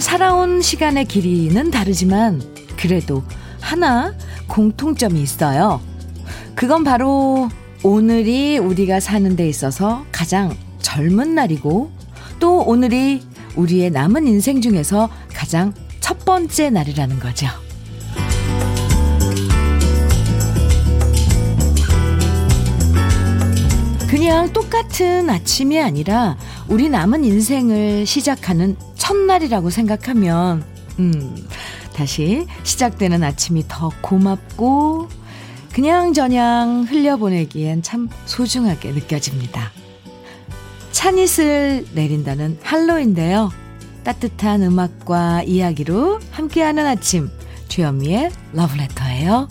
살아온 시간의 길이는 다르지만 그래도 하나 공통점이 있어요. 그건 바로 오늘이 우리가 사는 데 있어서 가장 젊은 날이고 또 오늘이 우리의 남은 인생 중에서 가장 첫 번째 날이라는 거죠. 그냥 똑같은 아침이 아니라 우리 남은 인생을 시작하는 첫날이라고 생각하면, 음, 다시 시작되는 아침이 더 고맙고, 그냥저냥 흘려보내기엔 참 소중하게 느껴집니다. 찬이슬 내린다는 할로인데요. 따뜻한 음악과 이야기로 함께하는 아침, 주현미의 러브레터예요.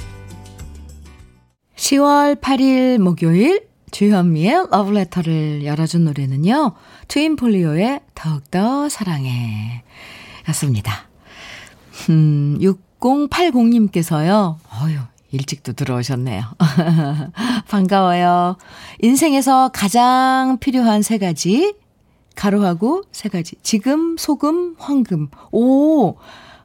10월 8일 목요일 주현미의 러브레터를 열어준 노래는요. 트윈폴리오의 더욱더 사랑해 였습니다. 음, 6080님께서요. 어휴, 일찍도 들어오셨네요. 반가워요. 인생에서 가장 필요한 세 가지. 가로하고 세 가지. 지금, 소금, 황금. 오!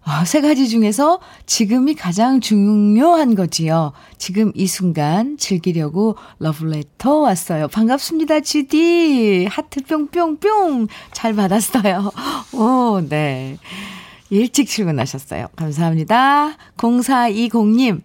아, 세 가지 중에서 지금이 가장 중요한 거지요. 지금 이 순간 즐기려고 러브레터 왔어요. 반갑습니다, 주디. 하트 뿅뿅뿅. 잘 받았어요. 오, 네. 일찍 출근하셨어요. 감사합니다. 0420님,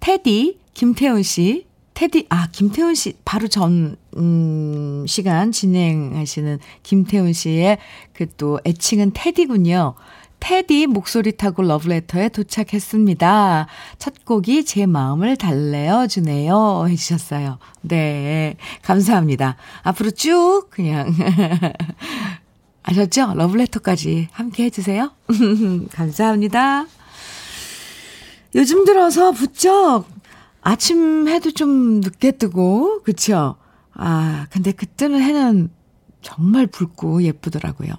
테디, 김태훈 씨. 테디, 아, 김태훈 씨, 바로 전, 음, 시간 진행하시는 김태훈 씨의 그 또 애칭은 테디군요. 테디 목소리 타고 러브레터에 도착했습니다. 첫 곡이 제 마음을 달래어 주네요. 해주셨어요. 네. 감사합니다. 앞으로 쭉 그냥. 아셨죠? 러브레터까지 함께 해주세요. 감사합니다. 요즘 들어서 부쩍 아침 해도 좀 늦게 뜨고, 그쵸? 아, 근데 그 뜨는 해는 정말 붉고 예쁘더라고요.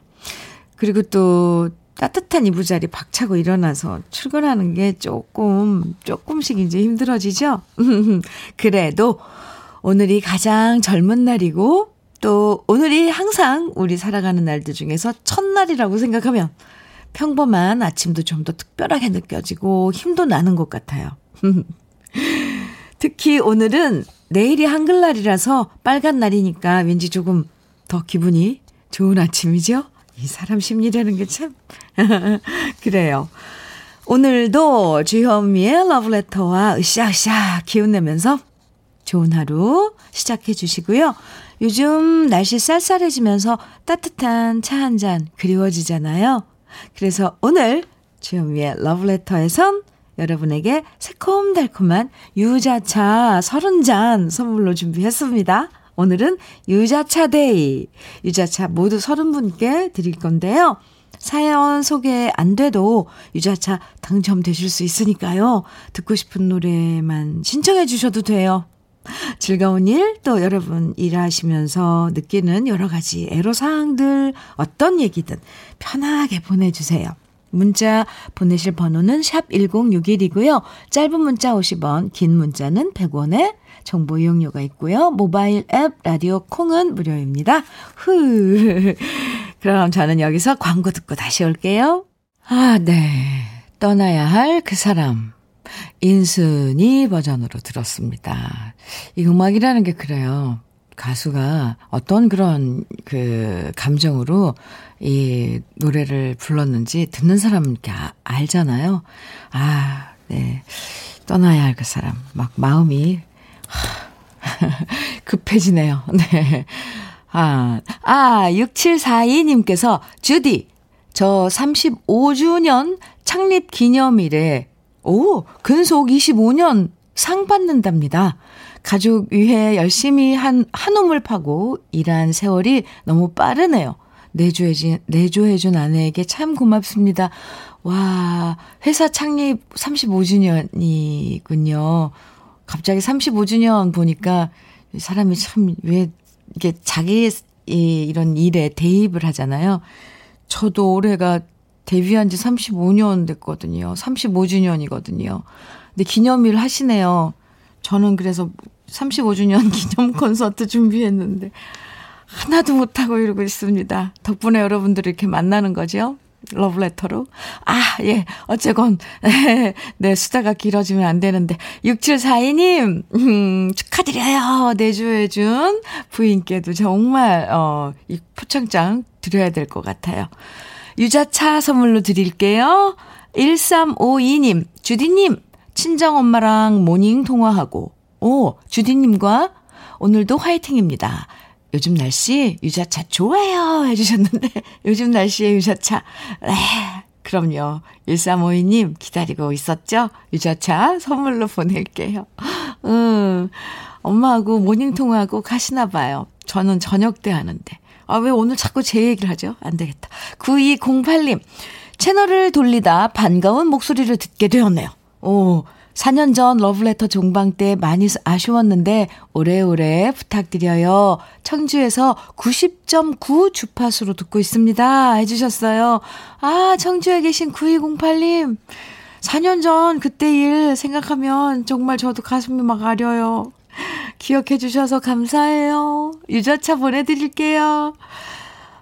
그리고 또 따뜻한 이부자리 박차고 일어나서 출근하는 게 조금, 조금씩 이제 힘들어지죠? 그래도 오늘이 가장 젊은 날이고, 또 오늘이 항상 우리 살아가는 날들 중에서 첫날이라고 생각하면 평범한 아침도 좀 더 특별하게 느껴지고 힘도 나는 것 같아요. 특히 오늘은 내일이 한글날이라서 빨간 날이니까 왠지 조금 더 기분이 좋은 아침이죠? 이 사람 심리라는 게 참. 그래요. 오늘도 주현미의 러브레터와 으쌰으쌰 기운내면서 좋은 하루 시작해 주시고요. 요즘 날씨 쌀쌀해지면서 따뜻한 차 한 잔 그리워지잖아요. 그래서 오늘 주현미의 러브레터에선 여러분에게 새콤달콤한 유자차 30잔 선물로 준비했습니다. 오늘은 유자차 day. 유자차 모두 30분께 드릴 건데요. 사연 소개 안 돼도 유자차 당첨되실 수 있으니까요. 듣고 싶은 노래만 신청해 주셔도 돼요. 즐거운 일, 또 여러분 일하시면서 느끼는 여러 가지 애로사항들, 어떤 얘기든 편하게 보내주세요. 문자 보내실 번호는 샵 1061이고요. 짧은 문자 50원, 긴 문자는 100원에 정보 이용료가 있고요. 모바일 앱 라디오 콩은 무료입니다. 흐. 그럼 저는 여기서 광고 듣고 다시 올게요. 아, 네. 떠나야 할 그 사람. 인순이 버전으로 들었습니다. 이 음악이라는 게 그래요. 가수가 어떤 그런 그 감정으로 이 노래를 불렀는지 듣는 사람은 이렇게 아, 알잖아요. 아, 네. 떠나야 할 그 사람. 막 마음이 급해지네요. 네. 아, 아, 6742님께서, 주디, 저 35주년 창립 기념일에, 오, 근속 25년 상 받는답니다. 가족 위해 열심히 한, 한 우물 파고 일한 세월이 너무 빠르네요. 내조해준, 내조해준 아내에게 참 고맙습니다. 와, 회사 창립 35주년이군요. 갑자기 35주년 보니까 사람이 참 왜 이게 자기 이 이런 일에 대입을 하잖아요. 저도 올해가 데뷔한 지 35년 됐거든요. 35주년이거든요. 근데 기념일 하시네요. 저는 그래서 35주년 기념 콘서트 준비했는데 하나도 못하고 이러고 있습니다. 덕분에 여러분들 이렇게 만나는 거죠. 러브레터로. 아, 예. 어쨌건, 네, 수다가 길어지면 안 되는데. 6742님, 음, 축하드려요. 내조해준 부인께도 정말, 어, 이 표창장 드려야 될 것 같아요. 유자차 선물로 드릴게요. 1352님, 주디님, 친정엄마랑 morning 통화하고, 오, 주디님과 오늘도 화이팅입니다. 요즘 날씨 유자차 좋아요 해주셨는데 요즘 날씨에 유자차 네 그럼요. 1352님 기다리고 있었죠? 유자차 선물로 보낼게요. 음 엄마하고 모닝통화하고 가시나 봐요. 저는 저녁 때 하는데. 아 왜 오늘 자꾸 제 얘기를 하죠? 안 되겠다. 9208님 채널을 돌리다 반가운 목소리를 듣게 되었네요 오 4년 전 러브레터 종방 때 많이 아쉬웠는데 오래오래 부탁드려요. 청주에서 90.9 주파수로 듣고 있습니다. 해주셨어요. 아, 청주에 계신 9208님. 4년 전 그때 일 생각하면 정말 저도 가슴이 막 아려요. 기억해 주셔서 감사해요. 유자차 보내드릴게요.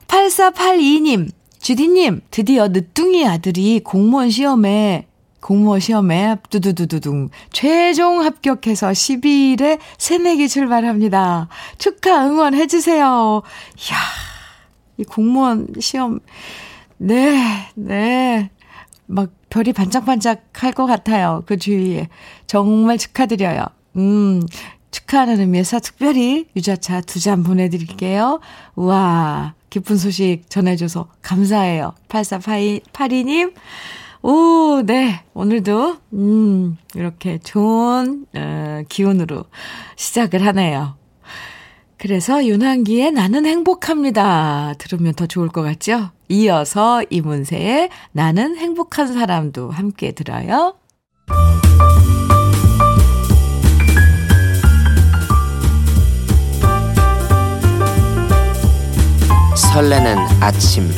8482님, 주디님, 드디어 늦둥이 아들이 공무원 시험에 공무원 시험에 두두두두둥 최종 합격해서 12일에 새내기 출발합니다. 축하 응원해 주세요. 이야, 이 공무원 시험 네, 네. 막 별이 반짝반짝 할 것 같아요. 그 주위에. 정말 축하드려요. 음, 축하하는 의미에서 특별히 유자차 두 잔 보내드릴게요. 우와, 기쁜 소식 전해줘서 감사해요. 8482님. 오, 네. 오늘도, 음, 이렇게 좋은, 어, 기운으로 시작을 하네요. 그래서 윤한기의 나는 행복합니다. 들으면 더 좋을 것 같죠? 이어서 이문세의 나는 행복한 사람도 함께 들어요. 설레는 아침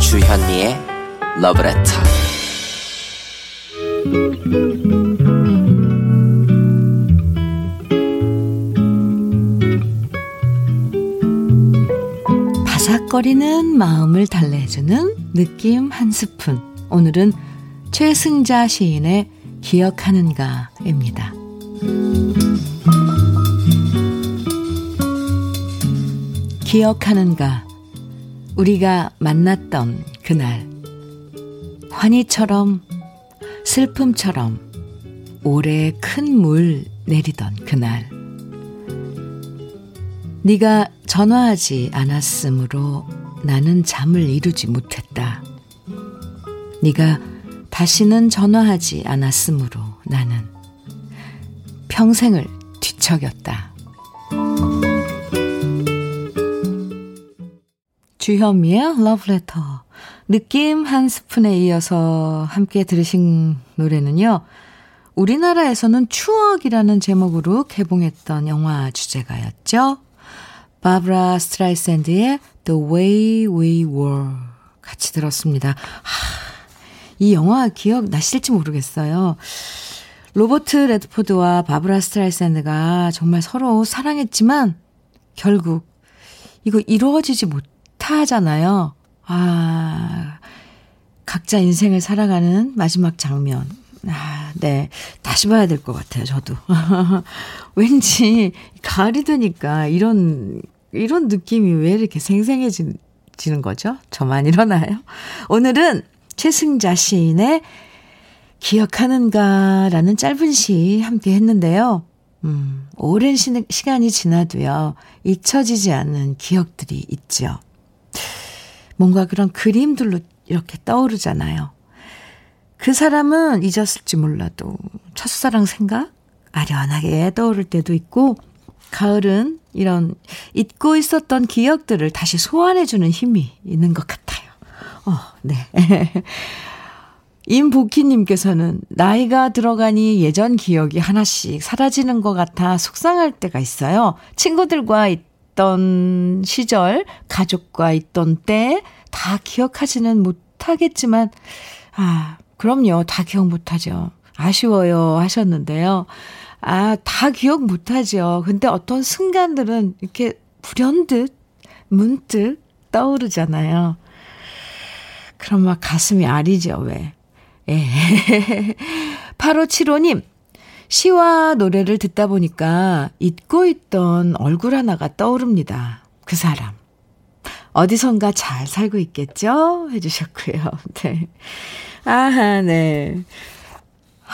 주현미의 러브레터 바삭거리는 마음을 달래주는 느낌 한 스푼. 오늘은 최승자 시인의 기억하는가입니다. 기억하는가. 우리가 만났던 그날. 환희처럼 슬픔처럼 오래 큰 물 내리던 그날. 네가 전화하지 않았으므로 나는 잠을 이루지 못했다. 네가 다시는 전화하지 않았으므로 나는 평생을 뒤척였다. 주현미의 러브레터 느낌 한 스푼에 이어서 함께 들으신 노래는요. 우리나라에서는 추억이라는 제목으로 개봉했던 영화 주제가였죠. 바브라 스트라이샌드의 The Way We Were 같이 들었습니다. 하, 이 영화 기억 나실지 모르겠어요. 로버트 레드포드와 바브라 스트라이샌드가 정말 서로 사랑했지만 결국 이거 이루어지지 못하잖아요. 아, 각자 인생을 살아가는 마지막 장면. 아, 네. 다시 봐야 될 것 같아요, 저도. 왠지, 가을이 되니까 이런, 이런 느낌이 왜 이렇게 생생해지는 거죠? 저만 일어나요? 오늘은 최승자 시인의 기억하는가라는 짧은 시 함께 했는데요. 음, 오랜 시, 시간이 지나도요, 잊혀지지 않는 기억들이 있죠. 뭔가 그런 그림들로 이렇게 떠오르잖아요. 그 사람은 잊었을지 몰라도 첫사랑 생각 아련하게 떠오를 때도 있고 가을은 이런 잊고 있었던 기억들을 다시 소환해주는 힘이 있는 것 같아요. 어, 네. 임복희님께서는 나이가 들어가니 예전 기억이 하나씩 사라지는 것 같아 속상할 때가 있어요. 친구들과 있던 시절, 가족과 있던 때 다 기억하지는 못하겠지만, 아, 그럼요. 다 기억 못하죠. 아쉬워요. 하셨는데요. 아, 다 기억 못하죠. 근데 어떤 순간들은 이렇게 불현듯, 문득 떠오르잖아요. 그럼 막 가슴이 아리죠, 왜. 예. 8575님, 시와 노래를 듣다 보니까 잊고 있던 얼굴 하나가 떠오릅니다. 그 사람. 어디선가 잘 살고 있겠죠? 해주셨고요. 네. 아하, 네.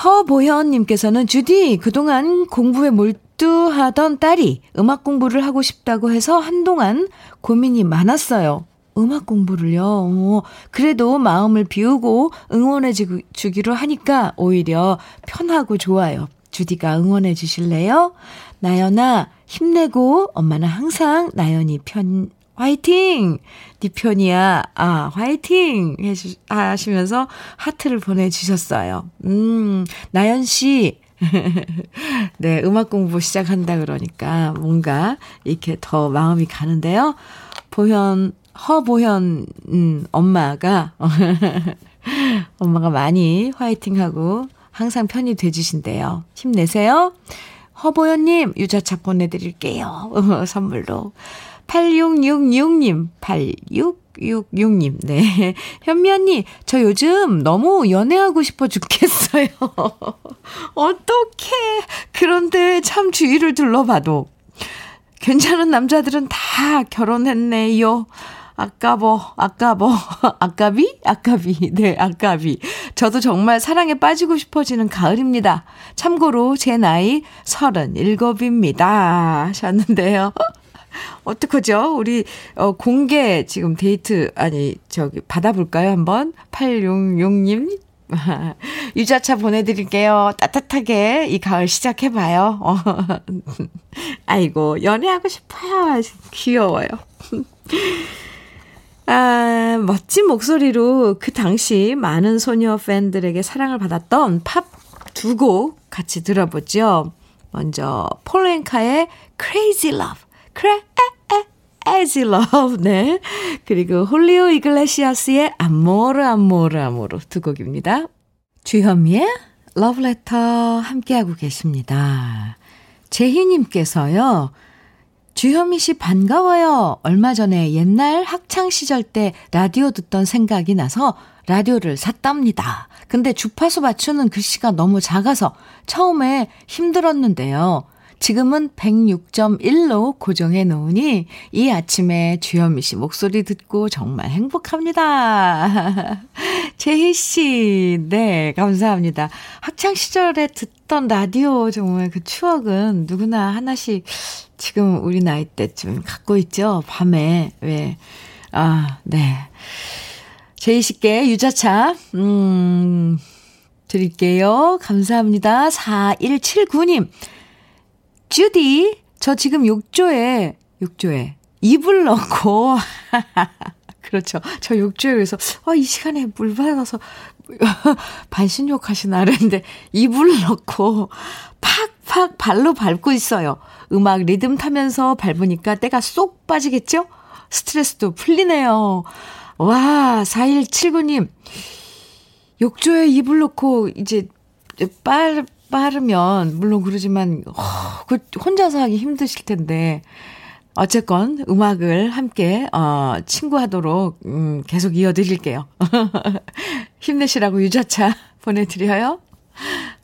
허보현님께서는 주디, 그동안 공부에 몰두하던 딸이 음악 공부를 하고 싶다고 해서 한동안 고민이 많았어요. 음악 공부를요. 어, 그래도 마음을 비우고 응원해 주기로 하니까 오히려 편하고 좋아요. 주디가 응원해 주실래요? 나연아, 힘내고 엄마는 항상 나연이 편 화이팅! 네 편이야. 아, 화이팅! 해주, 하시면서 하트를 보내주셨어요. 음, 나연씨. 네, 음악 공부 시작한다 그러니까 뭔가 이렇게 더 마음이 가는데요. 보현, 허보현, 음, 엄마가, 엄마가 많이 화이팅하고 항상 편히 돼주신대요. 힘내세요. 허보현님, 유자차 보내드릴게요. 선물로. 8666님, 8666님, 네. 현미 언니, 저 요즘 너무 연애하고 싶어 죽겠어요. 어떡해. 그런데 참 주위를 둘러봐도 괜찮은 남자들은 다 결혼했네요. 아까워, 아까워, 아까비? 아까비, 네, 아까비. 저도 정말 사랑에 빠지고 싶어지는 가을입니다. 참고로 제 나이 37입니다. 하셨는데요. 어떡하죠? 우리, 어, 공개 지금 데이트, 아니, 저기, 받아 볼까요? 한번? 866 님? 유자차 보내드릴게요. 따뜻하게 이 가을 시작해봐요. 어. 아이고, 연애하고 싶어요. 귀여워요. 아, 멋진 목소리로 그 당시 많은 소녀 팬들에게 사랑을 받았던 팝 두 곡 같이 들어보죠. 먼저 폴렌카의 Crazy Love. Crazy Love. 네. 그리고 홀리오 이글레시아스의 아모르 아모르 아모르 두 곡입니다. 주현미의 Love Letter 함께하고 계십니다. 제희님께서요. 주현미 씨 반가워요. 얼마 전에 옛날 학창 시절 때 라디오 듣던 생각이 나서 라디오를 샀답니다. 근데 주파수 맞추는 글씨가 너무 작아서 처음에 힘들었는데요. 지금은 106.1로 고정해 놓으니 이 아침에 주현미 씨 목소리 듣고 정말 행복합니다. 재희 씨, 네, 감사합니다. 학창 시절에 듣던 라디오 정말 그 추억은 누구나 하나씩 지금 우리 나이 때쯤 갖고 있죠. 밤에, 왜. 아, 네. 제이 씨께 유자차, 음, 드릴게요. 감사합니다. 4179님. 주디, 저 지금 욕조에, 욕조에 이불 넣고, 그렇죠. 저 욕조에 그래서, 어, 이 시간에 물 받아서, 반신욕 하시나 그랬는데, 이불 넣고, 팍팍 발로 밟고 있어요. 음악 리듬 타면서 밟으니까 때가 쏙 빠지겠죠? 스트레스도 풀리네요. 와, 4179님. 욕조에 이불 넣고, 이제, 빨, 빠르면, 물론 그러지만, 어, 그 혼자서 하기 힘드실 텐데, 어쨌건 음악을 함께, 어, 친구하도록, 음, 계속 이어 드릴게요. 힘내시라고 유자차 보내 드려요.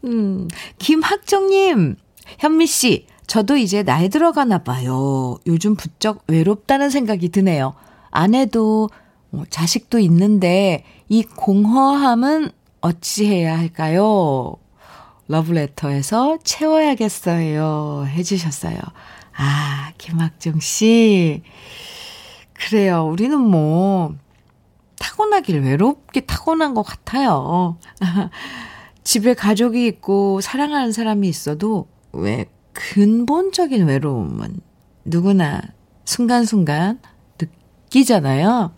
음, 김학정 님, 현미 씨, 저도 이제 나이 들어가나 봐요. 요즘 부쩍 외롭다는 생각이 드네요. 아내도, 뭐, 자식도 있는데, 이 공허함은 어찌해야 할까요? 러브레터에서 채워야겠어요. 해주셨어요. 아, 김학정 씨. 그래요. 우리는 뭐, 타고나길 외롭게 타고난 것 같아요. 집에 가족이 있고 사랑하는 사람이 있어도 왜 근본적인 외로움은 누구나 순간순간 느끼잖아요.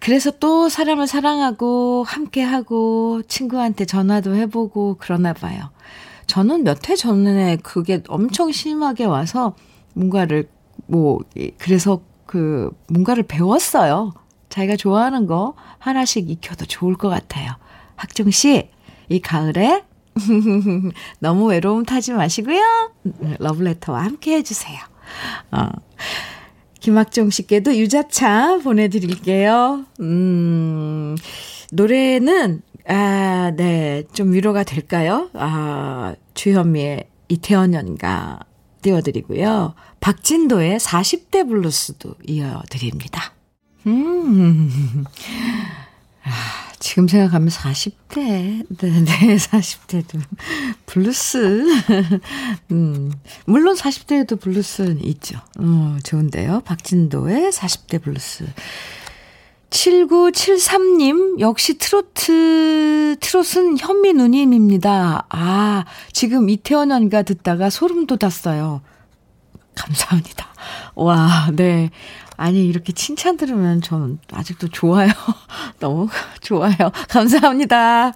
그래서 또 사람을 사랑하고 함께하고 친구한테 전화도 해보고 그러나 봐요. 저는 몇 해 전에 그게 엄청 심하게 와서 뭔가를 뭐 그래서 그 뭔가를 배웠어요. 자기가 좋아하는 거 하나씩 익혀도 좋을 것 같아요. 학중 씨, 이 가을에 너무 외로움 타지 마시고요. 러브레터와 함께 해주세요. 어. 김학종 씨께도 유자차 보내드릴게요. 음, 노래는, 아, 네, 좀 위로가 될까요? 아, 주현미의 이태원 연가 띄워드리고요. 박진도의 40대 블루스도 이어드립니다. 음, 아, 지금 생각하면 40대, 네, 네, 40대도 블루스. 음, 물론 40대에도 블루스는 있죠. 어, 좋은데요. 박진도의 40대 블루스. 7973님, 역시 트로트, 트롯은 현미 누님입니다. 아, 지금 이태원 연가 듣다가 소름 돋았어요. 감사합니다. 와, 네. 아니, 이렇게 칭찬 들으면 전 아직도 좋아요. 너무 좋아요. 감사합니다.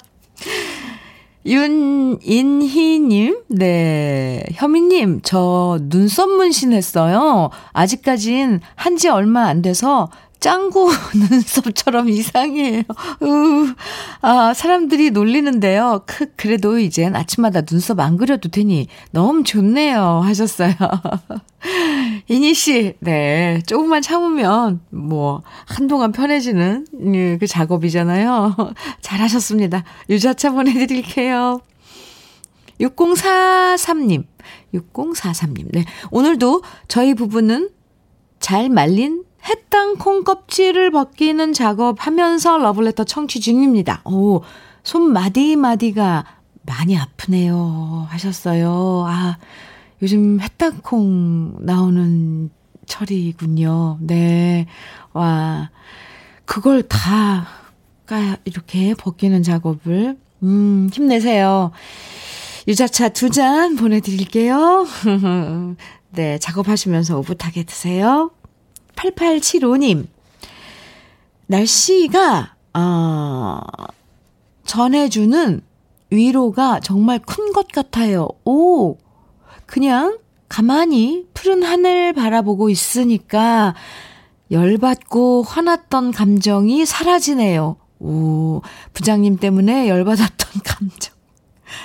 윤인희님, 네. 현미님, 저 눈썹 문신 했어요. 아직까진 한 지 얼마 안 돼서 짱구 눈썹처럼 이상해요. 으, 아, 사람들이 놀리는데요. 크, 그래도 이젠 아침마다 눈썹 안 그려도 되니 너무 좋네요. 하셨어요. 이니 씨, 네. 조금만 참으면 뭐, 한동안 편해지는 예, 그 작업이잖아요. 잘하셨습니다. 유자차 보내드릴게요. 6043님, 6043님. 네. 오늘도 저희 부부는 잘 말린 햇땅 콩 껍질을 벗기는 작업하면서 러블레터 청취 중입니다. 오, 손 마디마디가 많이 아프네요. 하셨어요. 아, 요즘 햇땅콩 나오는 철이군요. 네. 와, 그걸 다, 이렇게 벗기는 작업을, 음, 힘내세요. 유자차 두 잔 보내드릴게요. 네, 작업하시면서 오붓하게 드세요. 8875님, 날씨가, 어, 전해주는 위로가 정말 큰 것 같아요. 오, 그냥 가만히 푸른 하늘 바라보고 있으니까 열받고 화났던 감정이 사라지네요. 오, 부장님 때문에 열받았던 감정.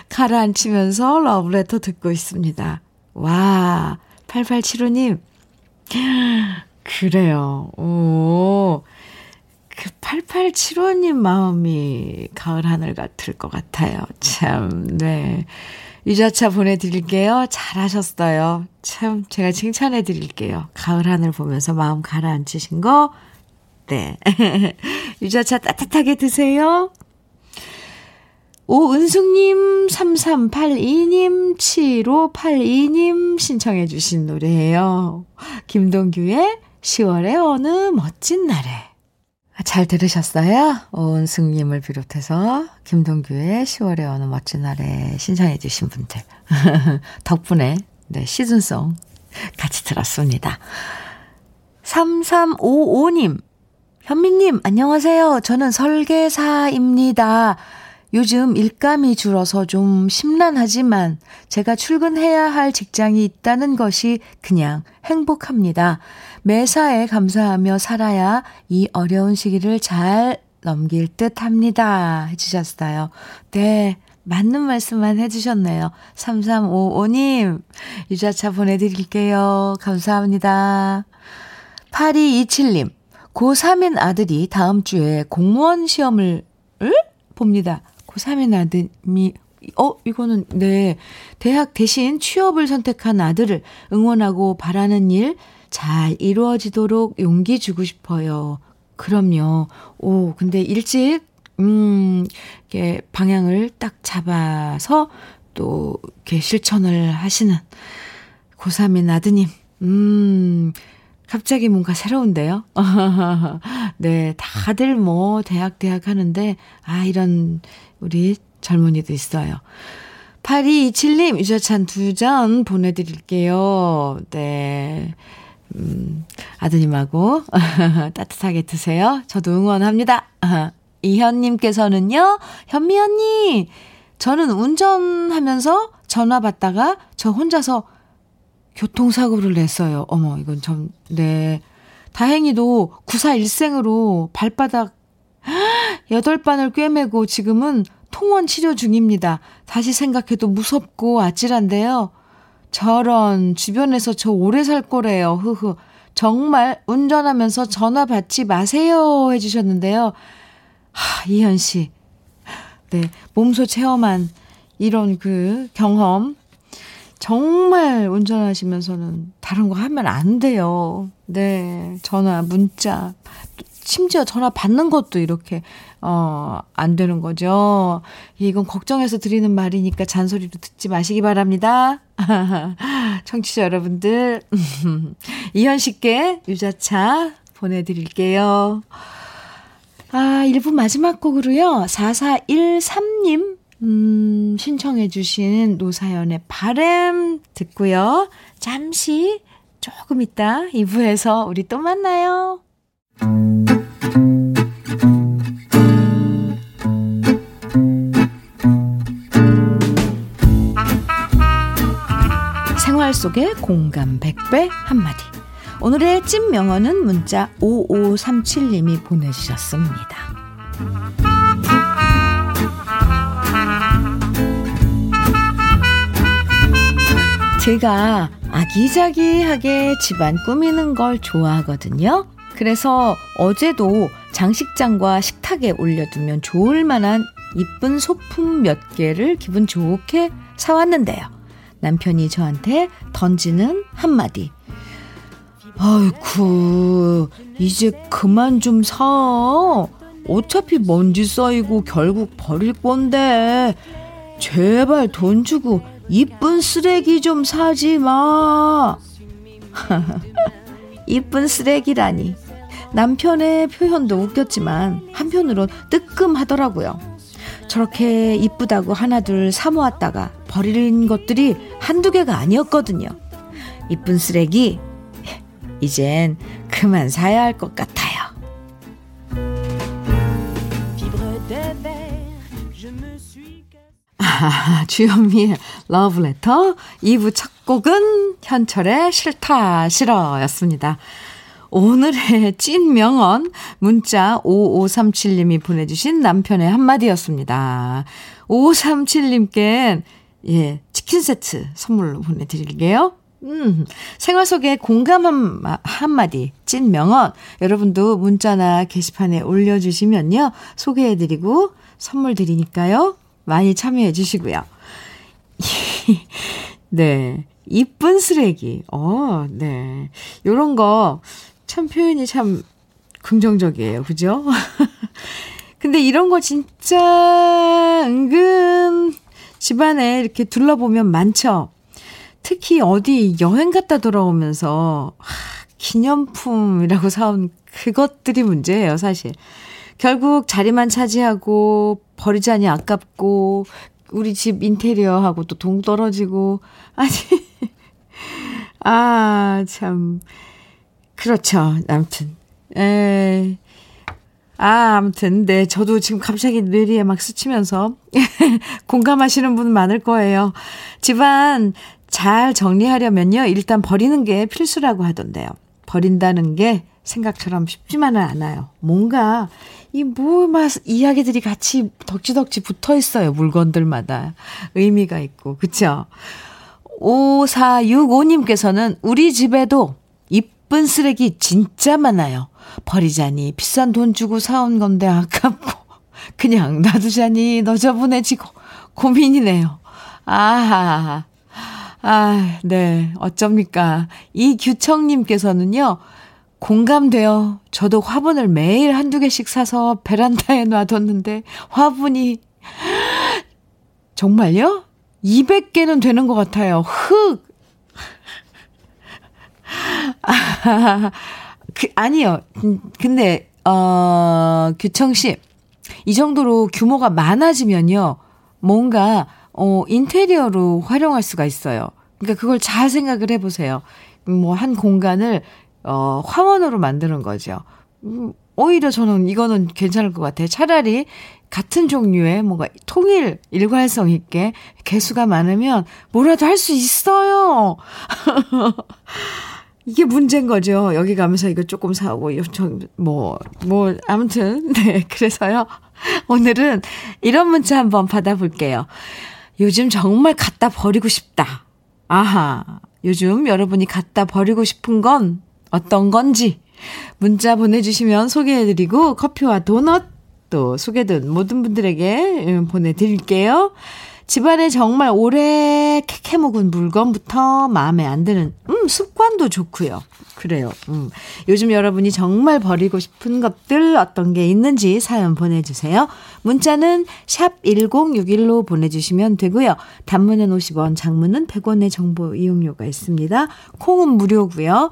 가라앉히면서 러브레터 듣고 있습니다. 와, 8875님. 그래요. 오. 그 8875님 마음이 가을 하늘 같을 것 같아요. 참, 네. 유자차 보내드릴게요. 잘하셨어요. 참, 제가 칭찬해드릴게요. 가을 하늘 보면서 마음 가라앉히신 거, 네. 유자차 따뜻하게 드세요. 오은숙님, 3382님, 7582님 신청해주신 노래예요. 김동규의 10월의 어느 멋진 날에. 아, 잘 들으셨어요? 오은숙님을 비롯해서 김동규의 10월의 어느 멋진 날에 신청해 주신 분들. 덕분에, 네, 시즌송 같이 들었습니다. 3355님, 현미님, 안녕하세요. 저는 설계사입니다. 요즘 일감이 줄어서 좀 심란하지만 제가 출근해야 할 직장이 있다는 것이 그냥 행복합니다. 매사에 감사하며 살아야 이 어려운 시기를 잘 넘길 듯 합니다. 해주셨어요. 네. 맞는 말씀만 해주셨네요. 3355님, 유자차 보내드릴게요. 감사합니다. 8227님, 고3인 아들이 다음 주에 공무원 시험을, 을? 봅니다. 고3의 아들이, 어, 이거는, 네. 대학 대신 취업을 선택한 아들을 응원하고 바라는 일 잘 이루어지도록 용기 주고 싶어요. 그럼요. 오, 근데 일찍, 음, 이렇게 방향을 딱 잡아서 또 이렇게 실천을 하시는 고3인 아드님. 음, 갑자기 뭔가 새로운데요? 네, 다들 뭐, 대학, 대학 하는데, 아, 이런 우리 젊은이도 있어요. 8227님, 유자찬 두 잔 보내드릴게요. 네. 음, 아드님하고 따뜻하게 드세요. 저도 응원합니다. 이현님께서는요, 현미 언니, 저는 운전하면서 전화 받다가 저 혼자서 교통사고를 냈어요. 어머, 이건 좀, 네. 다행히도 94일생으로 발바닥 8반을 꿰매고 지금은 통원 치료 중입니다. 다시 생각해도 무섭고 아찔한데요. 저런 주변에서 저 오래 살 거래요. 흐흐. 정말 운전하면서 전화 받지 마세요 해주셨는데요. 하, 이현 씨. 네, 몸소 체험한 이런 그 경험. 정말 운전하시면서는 다른 거 하면 안 돼요. 네, 전화, 문자, 심지어 전화 받는 것도 이렇게, 어, 안 되는 거죠. 이건 걱정해서 드리는 말이니까 잔소리로 듣지 마시기 바랍니다. 청취자 여러분들, 이현 씨께 유자차 보내드릴게요. 아, 1부 마지막 곡으로요. 4413님, 음, 신청해 주신 노사연의 바램 듣고요. 잠시 조금 있다 2부에서 우리 또 만나요. 생활 속의 공감 100배 한마디. 오늘의 찐 명언은 문자 5537님이 보내주셨습니다. 제가 아기자기하게 집안 꾸미는 걸 좋아하거든요. 그래서 어제도 장식장과 식탁에 올려두면 좋을 만한 이쁜 소품 몇 개를 기분 좋게 사왔는데요. 남편이 저한테 던지는 한마디. 아이쿠, 이제 그만 좀 사. 어차피 먼지 쌓이고 결국 버릴 건데. 제발 돈 주고 이쁜 쓰레기 좀 사지 마. 이쁜 쓰레기라니. 남편의 표현도 웃겼지만 한편으론 뜨끔하더라고요. 저렇게 이쁘다고 하나둘 사모았다가 버리는 것들이 한두 개가 아니었거든요. 이쁜 쓰레기, 이젠 그만 사야 할 것 같아요. 아, 주현미의 러브레터 2부 첫 곡은 현철의 싫다 싫어였습니다. 오늘의 찐 명언 문자 5537님이 보내주신 남편의 한마디였습니다. 5537님께 예 치킨 세트 선물로 보내드릴게요. 음, 생활 속에 공감 한, 한마디, 찐 명언, 여러분도 문자나 게시판에 올려주시면요, 소개해드리고 선물 드리니까요, 많이 참여해 주시고요. 네. 이쁜 쓰레기. 어, 네. 요런 거, 참 표현이 참 긍정적이에요. 그죠? 근데 이런 거 진짜 은근 집안에 이렇게 둘러보면 많죠? 특히 어디 여행 갔다 돌아오면서 하, 기념품이라고 사온 그것들이 문제예요, 사실. 결국 자리만 차지하고 버리자니 아깝고 우리 집 인테리어하고 또 동 떨어지고 아니 아 참 그렇죠 아무튼 에. 아, 아무튼, 네, 저도 지금 갑자기 뇌리에 막 스치면서 공감하시는 분 많을 거예요. 집안 잘 정리하려면요, 일단 버리는 게 필수라고 하던데요. 버린다는 게 생각처럼 쉽지만은 않아요. 뭔가 이뭐막 이야기들이 같이 덕지덕지 붙어 있어요. 물건들마다 의미가 있고 그쵸? 5465님께서는 우리 집에도 이쁜 쓰레기 진짜 많아요. 버리자니 비싼 돈 주고 사온 건데 아깝고 그냥 놔두자니 너저분해지고 고민이네요. 아하. 아, 네. 어쩝니까. 이규청님께서는요, 공감돼요. 저도 화분을 매일 한두 개씩 사서 베란다에 놔뒀는데 화분이 정말요? 200개는 되는 것 같아요. 흙. 아, 그, 아니요. 근데, 어, 규청 씨. 이 정도로 규모가 많아지면요. 뭔가, 어, 인테리어로 활용할 수가 있어요. 그러니까 그걸 잘 생각을 해 보세요. 뭐, 한 공간을 어, 화원으로 만드는 거죠. 음, 오히려 저는 이거는 괜찮을 것 같아요. 차라리 같은 종류의 뭔가 통일, 일관성 있게 개수가 많으면 뭐라도 할 수 있어요. 이게 문제인 거죠. 여기 가면서 이거 조금 요청, 뭐, 뭐, 아무튼, 네. 그래서요. 오늘은 이런 문자 한번 받아볼게요. 요즘 정말 갖다 버리고 싶다. 아하. 요즘 여러분이 갖다 버리고 싶은 건 어떤 건지 문자 보내주시면 소개해드리고 커피와 도넛 또 소개된 모든 분들에게 음, 보내드릴게요. 집안에 정말 오래 캐캐 묵은 물건부터 마음에 안 드는 음 습관도 좋고요. 그래요. 음. 요즘 여러분이 정말 버리고 싶은 것들 어떤 게 있는지 사연 보내주세요. 문자는 샵 1061로 보내주시면 되고요. 단문은 50원, 장문은 100원의 정보 이용료가 있습니다. 콩은 무료고요.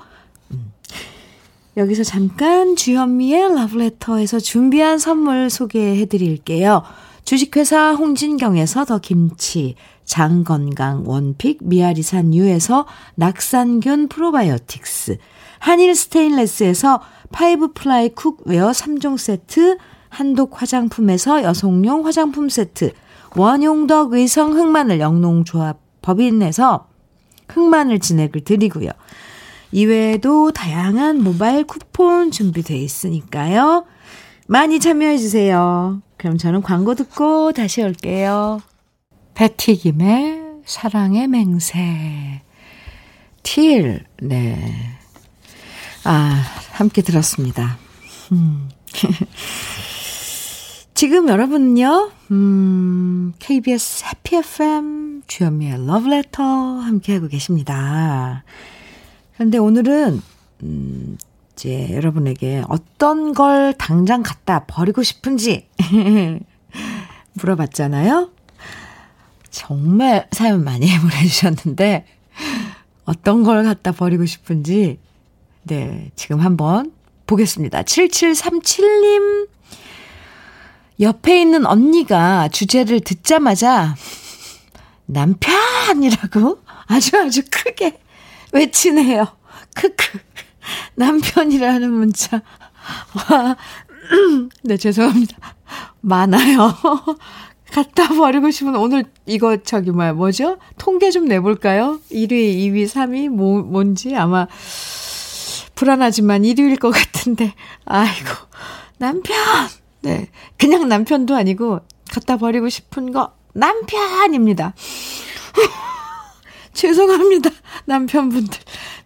음. 여기서 잠깐 주현미의 러브레터에서 준비한 선물 소개해 드릴게요. 주식회사 홍진경에서 더 김치, 장건강 one pick 미아리산 유에서 낙산균 프로바이오틱스, 한일 스테인레스에서 five ply cookware 3종 세트, 한독 화장품에서 여성용 화장품 세트, 원용덕 의성 흑마늘 영농조합 법인에서 흑마늘 진액을 드리고요. 이외에도 다양한 모바일 쿠폰 준비되어 있으니까요. 많이 참여해 주세요. 그럼 저는 광고 듣고 다시 올게요. 배티김의 사랑의 맹세. 틸, 네. 아, 함께 들었습니다. 음. 지금 여러분은요, 음, KBS 해피 FM 주현미의 러브레터 함께하고 계십니다. 그런데 오늘은, 음, 이제 여러분에게 어떤 걸 당장 갖다 버리고 싶은지 물어봤잖아요. 정말 사연 많이 보내주셨는데, 어떤 걸 갖다 버리고 싶은지, 네, 지금 한번 보겠습니다. 7737님, 옆에 있는 언니가 주제를 듣자마자, 남편이라고 아주 아주 크게 외치네요. 크크. 남편이라는 문자. 와, 네, 죄송합니다. 많아요. 갖다 버리고 싶은 오늘 이거 저기 뭐야, 뭐죠? 통계 좀 내볼까요? 1위, 2위, 3위, 뭐, 뭔지 아마 불안하지만 1위일 것 같은데. 아이고, 남편! 네. 그냥 남편도 아니고 갖다 버리고 싶은 거 남편입니다. 죄송합니다. 남편분들.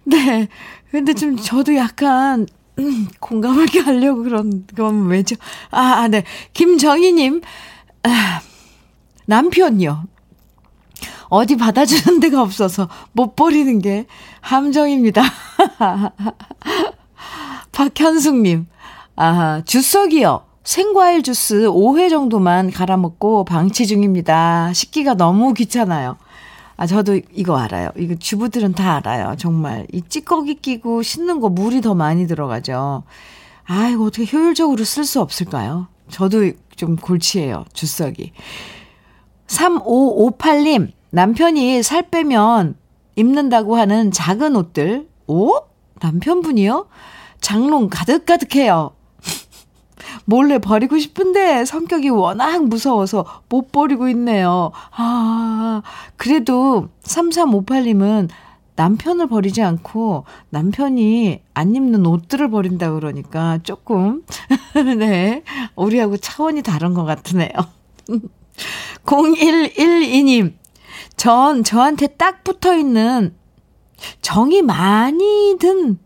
네. 근데 좀 저도 약간 음, 공감하게 하려고 그런 건 왜죠? 아, 아 네. 김정희 님, 아, 남편요. 어디 받아주는 데가 없어서 못 버리는 게 함정입니다. 박현숙 님, 아, 주석이요. 생과일 주스 5회 정도만 갈아 먹고 방치 중입니다. 식기가 너무 귀찮아요. 아, 저도 이거 알아요. 이거 주부들은 다 알아요. 정말. 이 찌꺼기 끼고 씻는 거 물이 더 많이 들어가죠. 아, 이거 어떻게 효율적으로 쓸 수 없을까요? 저도 좀 골치예요. 주석이. 3558님, 남편이 살 빼면 입는다고 하는 작은 옷들. 오? 남편분이요? 장롱 가득가득해요. 몰래 버리고 싶은데 성격이 워낙 무서워서 못 버리고 있네요. 아, 그래도 3358님은 남편을 버리지 않고 남편이 안 입는 옷들을 버린다 그러니까 조금, 네, 우리하고 차원이 다른 것 같으네요. 0112님, 전 저한테 딱 붙어 있는 정이 많이 든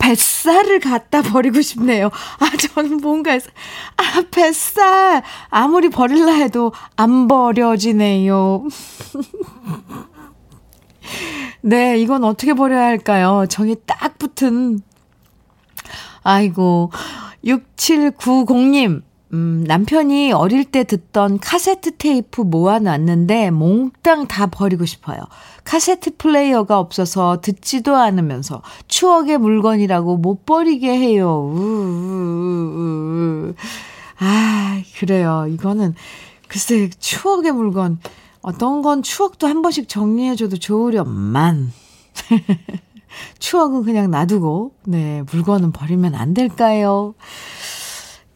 뱃살을 갖다 버리고 싶네요. 아, 저는 뭔가, 아, 뱃살. 아무리 버릴라 해도 안 버려지네요. 네, 이건 어떻게 버려야 할까요? 정이 딱 붙은. 아이고, 6790님. 음, 남편이 어릴 때 듣던 카세트 테이프 모아놨는데 몽땅 다 버리고 싶어요. 카세트 플레이어가 없어서 듣지도 않으면서 추억의 물건이라고 못 버리게 해요. 우, 우, 우, 아, 그래요. 이거는 글쎄 추억의 물건 어떤 건 추억도 한 번씩 정리해줘도 좋으련만. 추억은 그냥 놔두고, 네, 물건은 버리면 안 될까요?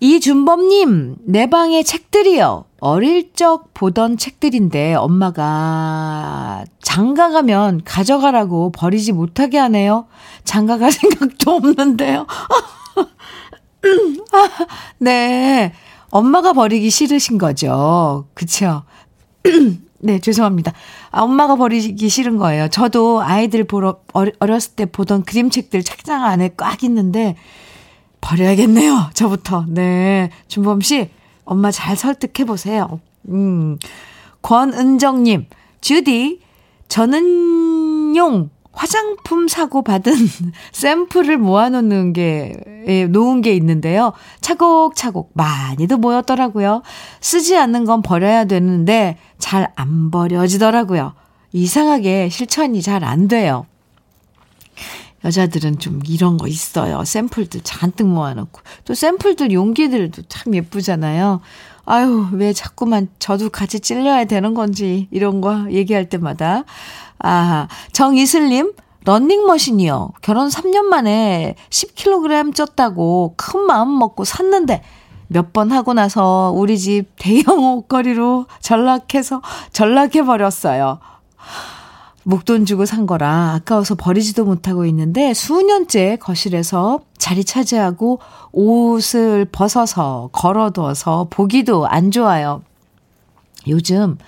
이준범님, 내 방에 책들이요. 어릴 적 보던 책들인데 엄마가 장가 가면 가져가라고 버리지 못하게 하네요. 장가 갈 생각도 없는데요. 네. 엄마가 버리기 싫으신 거죠. 그쵸? 네, 죄송합니다. 아, 엄마가 버리기 싫은 거예요. 저도 아이들 보러, 어렸을 때 보던 그림책들 책장 안에 꽉 있는데, 버려야겠네요. 저부터. 네. 준범 씨, 엄마 잘 설득해 보세요. 음. 권은정 님, 주디, 저는 용 화장품 사고 받은 샘플을 모아놓는 게, 예, 놓은 게 있는데요. 차곡차곡 많이도 모였더라고요. 쓰지 않는 건 버려야 되는데 잘 안 버려지더라고요. 이상하게 실천이 잘 안 돼요. 여자들은 좀 이런 거 있어요. 샘플들 잔뜩 모아놓고. 또 샘플들 용기들도 참 예쁘잖아요. 아유, 왜 자꾸만 저도 같이 찔려야 되는 건지, 이런 거 얘기할 때마다. 아, 정이슬님, 런닝머신이요. 결혼 3년 만에 10kg 쪘다고 큰 마음 먹고 샀는데 몇 번 하고 나서 우리 집 대형 옷걸이로 전락해서 전락해버렸어요. 목돈 주고 산 거라 아까워서 버리지도 못하고 있는데 수년째 거실에서 자리 차지하고 옷을 벗어서 걸어둬서 보기도 안 좋아요. 요즘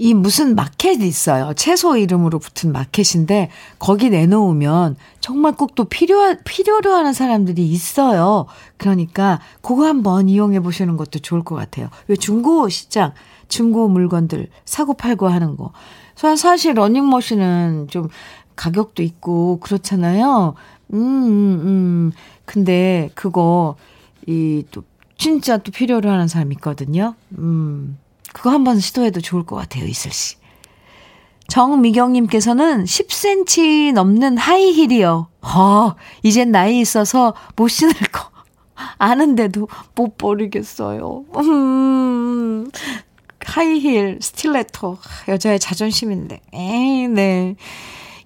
이 무슨 마켓이 있어요. 채소 이름으로 붙은 마켓인데 거기 내놓으면 정말 꼭 또 필요 필요로 하는 사람들이 있어요. 그러니까 그거 한번 이용해 보시는 것도 좋을 것 같아요. 왜 중고 시장 중고 물건들 사고 팔고 하는 거. 사실 러닝머신은 좀 가격도 있고 그렇잖아요. 음, 음, 음. 근데 그거 이 또 진짜 또 필요로 하는 사람 있거든요. 음. 그거 한번 시도해도 좋을 것 같아요, 이슬 씨. 정미경님께서는 10cm 넘는 하이힐이요. 어, 이젠 나이 있어서 못 신을 거 아는데도 못 버리겠어요. 음, 하이힐, 스틸레토. 여자의 자존심인데. 에이, 네.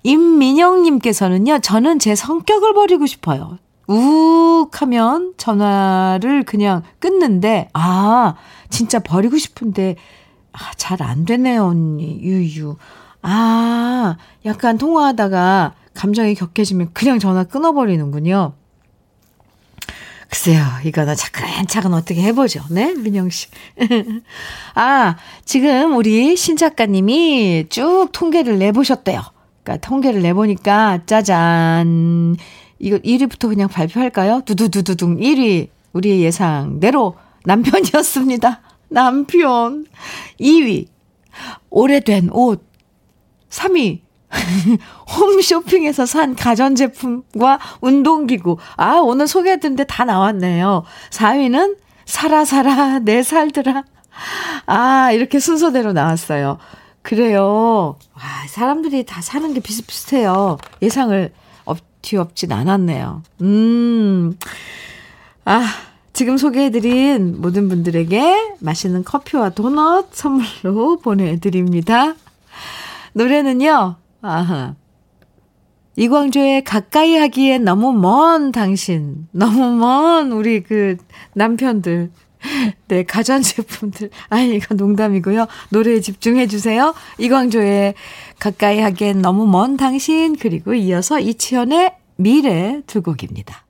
임민영님께서는요, 저는 제 성격을 버리고 싶어요. 욱 하면 전화를 그냥 끊는데, 아, 진짜 버리고 싶은데, 아, 잘 안 되네요, 언니. 유유. 아, 약간 통화하다가 감정이 격해지면 그냥 전화 끊어버리는군요. 글쎄요, 이거는 차근차근 어떻게 해보죠. 네, 민영 씨. 아, 지금 우리 신 작가님이 쭉 통계를 내보셨대요. 그러니까 통계를 내보니까, 짜잔. 이거 1위부터 그냥 발표할까요? 두두두두둥 1위. 우리 예상대로 남편이었습니다. 남편. 2위. 오래된 옷. 3위. 홈쇼핑에서 산 가전제품과 운동기구. 아, 오늘 소개해드린 데 다 나왔네요. 4위는 살아, 살아, 내 살들아. 아, 이렇게 순서대로 나왔어요. 그래요. 와, 사람들이 다 사는 게 비슷비슷해요. 예상을 뒤엎진 않았네요. 음. 아, 지금 소개해드린 모든 분들에게 맛있는 커피와 도넛 선물로 보내드립니다. 노래는요, 아하. 이광조의 가까이 하기엔 너무 먼 당신, 너무 먼 우리 그 남편들. 네, 가전제품들. 아니, 이거 농담이고요. 노래에 집중해 주세요. 이광조의 가까이 하기엔 너무 먼 당신, 그리고 이어서 이치현의 미래 두 곡입니다.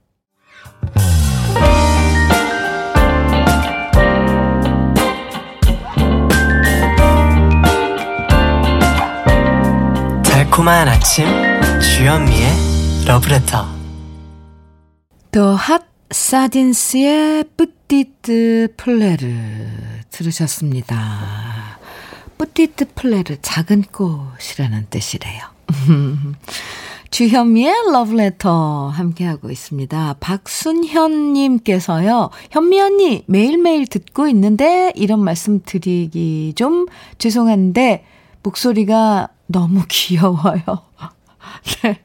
달콤한 아침 주현미의 러브레터 더 핫 사딘스의 뿌띠트 플레르 들으셨습니다. 뿌띠트 플레르 작은 꽃이라는 뜻이래요. 주현미의 러브레터 함께하고 있습니다. 박순현님께서요, 현미 언니 매일매일 듣고 있는데 이런 말씀 드리기 좀 죄송한데 목소리가 너무 귀여워요. 네.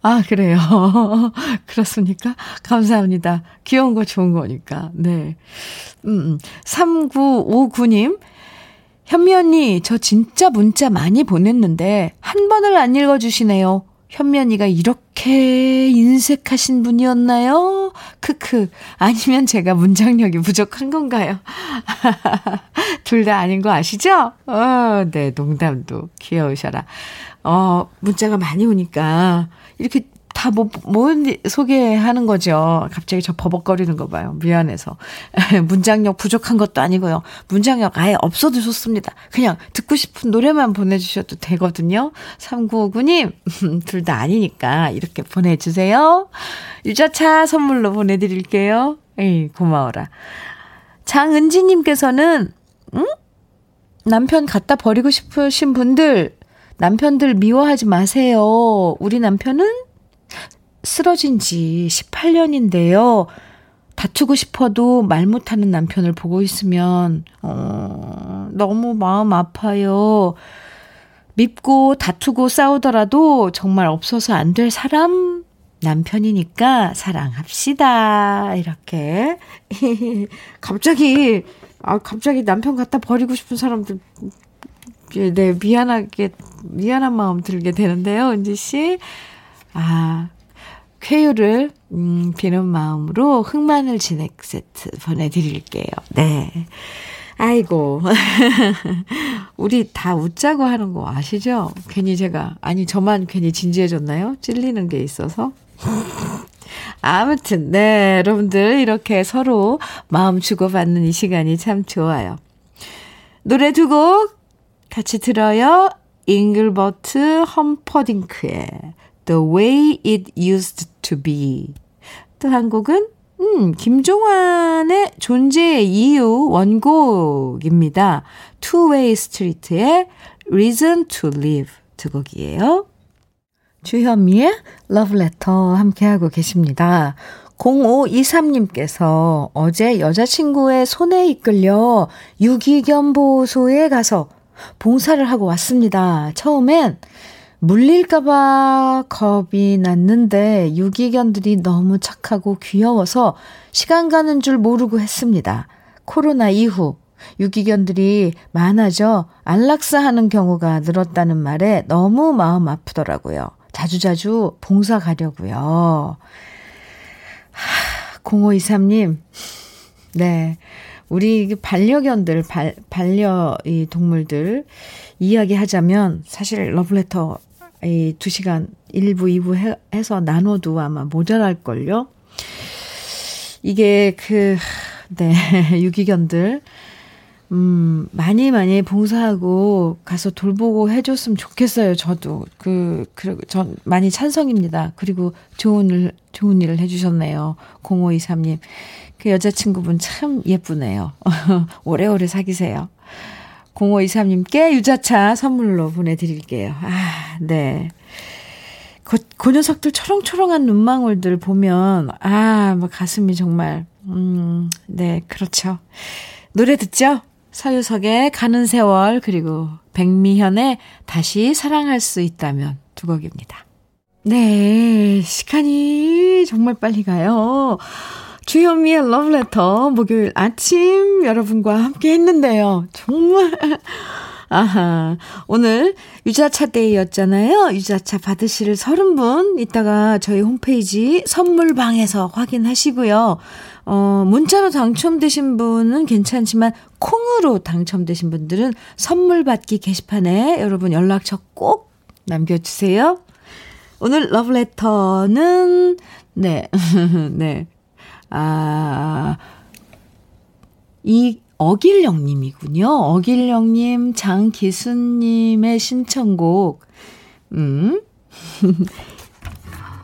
아, 그래요. 그렇습니까? 감사합니다. 귀여운 거 좋은 거니까. 네. 음, 3959님. 현미 언니, 저 진짜 문자 많이 보냈는데, 한 번을 안 읽어주시네요. 언니가 이렇게 인색하신 분이었나요? 크크. 아니면 제가 문장력이 부족한 건가요? 둘 다 아닌 거 아시죠? 어, 네, 농담도 귀여우셔라. 어, 문자가 많이 오니까 이렇게 다다 뭐, 뭐 소개하는 거죠. 갑자기 저 버벅거리는 거 봐요. 미안해서. 문장력 부족한 것도 아니고요. 문장력 아예 없어도 좋습니다. 그냥 듣고 싶은 노래만 보내 주셔도 되거든요. 3959 님, 둘 다 아니니까 이렇게 보내 주세요. 유자차 선물로 보내 드릴게요. 에이, 고마워라. 장은지 님께서는, 응? 남편 갖다 버리고 싶으신 분들, 남편들 미워하지 마세요. 우리 남편은 쓰러진 지 18년인데요. 다투고 싶어도 말 못하는 남편을 보고 있으면, 어, 너무 마음 아파요. 밉고 다투고 싸우더라도 정말 없어서 안 될 사람 남편이니까 사랑합시다. 이렇게. 갑자기, 아, 갑자기 남편 갖다 버리고 싶은 사람들, 네, 미안하게, 미안한 마음 들게 되는데요, 은지 씨. 아, 쾌유를, 음, 비는 마음으로 흑마늘 진액 세트 보내드릴게요. 네. 아이고. 우리 다 웃자고 하는 거 아시죠? 괜히 제가, 아니, 저만 괜히 진지해졌나요? 찔리는 게 있어서. 아무튼, 네, 여러분들 이렇게 서로 마음 주고받는 이 시간이 참 좋아요. 노래 두 곡 같이 들어요. 잉글버트 험퍼딩크의 The Way It Used to Be. 또 한 곡은, 음, 김종환의 존재의 이유 원곡입니다. Two Way Street의 Reason to Live 두 곡이에요. 주현미의 러브레터 함께하고 계십니다. 0523님께서 어제 여자친구의 손에 이끌려 유기견 보호소에 가서 봉사를 하고 왔습니다. 처음엔 물릴까봐 겁이 났는데 유기견들이 너무 착하고 귀여워서 시간 가는 줄 모르고 했습니다. 코로나 이후 유기견들이 많아져 안락사 하는 경우가 늘었다는 말에 너무 마음 아프더라고요. 자주자주 봉사 가려고요. 0523님, 네. 우리 반려견들, 발, 반려 이 동물들 이야기 하자면 사실 러브레터 이 2시간 1부, 2부 해, 해서 나눠도 아마 모자랄걸요? 이게 그, 네, 유기견들, 음, 많이 많이 봉사하고 가서 돌보고 해줬으면 좋겠어요, 저도. 그, 그, 전 많이 찬성입니다. 그리고 좋은 일, 좋은 일을 해주셨네요. 0523님. 그 여자친구분 참 예쁘네요. 오래오래 사귀세요. 0523님께 유자차 선물로 보내드릴게요. 아, 네. 그, 그 녀석들 초롱초롱한 눈망울들 보면, 아, 뭐 가슴이 정말, 음, 네, 그렇죠. 노래 듣죠? 서유석의 가는 세월 그리고 백미현의 다시 사랑할 수 있다면 두 곡입니다. 네, 시간이 정말 빨리 가요. 주현미의 러브레터 목요일 아침 여러분과 함께 했는데요. 정말 아하. 오늘 유자차 데이였잖아요. 유자차 받으실 30분 이따가 저희 홈페이지 선물방에서 확인하시고요. 어, 문자로 당첨되신 분은 괜찮지만 콩으로 당첨되신 분들은 선물 받기 게시판에 여러분 연락처 꼭 남겨주세요. 오늘 러브레터는, 네, 네. 아, 이, 어길령님이군요. 어길령님, 장기순님의 신청곡, 음.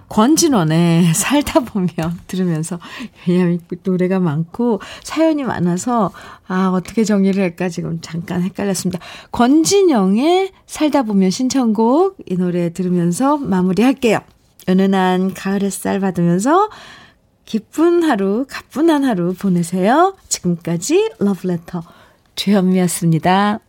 권진원의 살다 보면 들으면서 왜냐면 노래가 많고 사연이 많아서 아 어떻게 정리를 할까 지금 잠깐 헷갈렸습니다. 권진영의 살다 보면 신청곡 이 노래 들으면서 마무리할게요. 은은한 가을 햇살 받으면서 기쁜 하루 가뿐한 하루 보내세요. 지금까지 러브레터 주현미였습니다.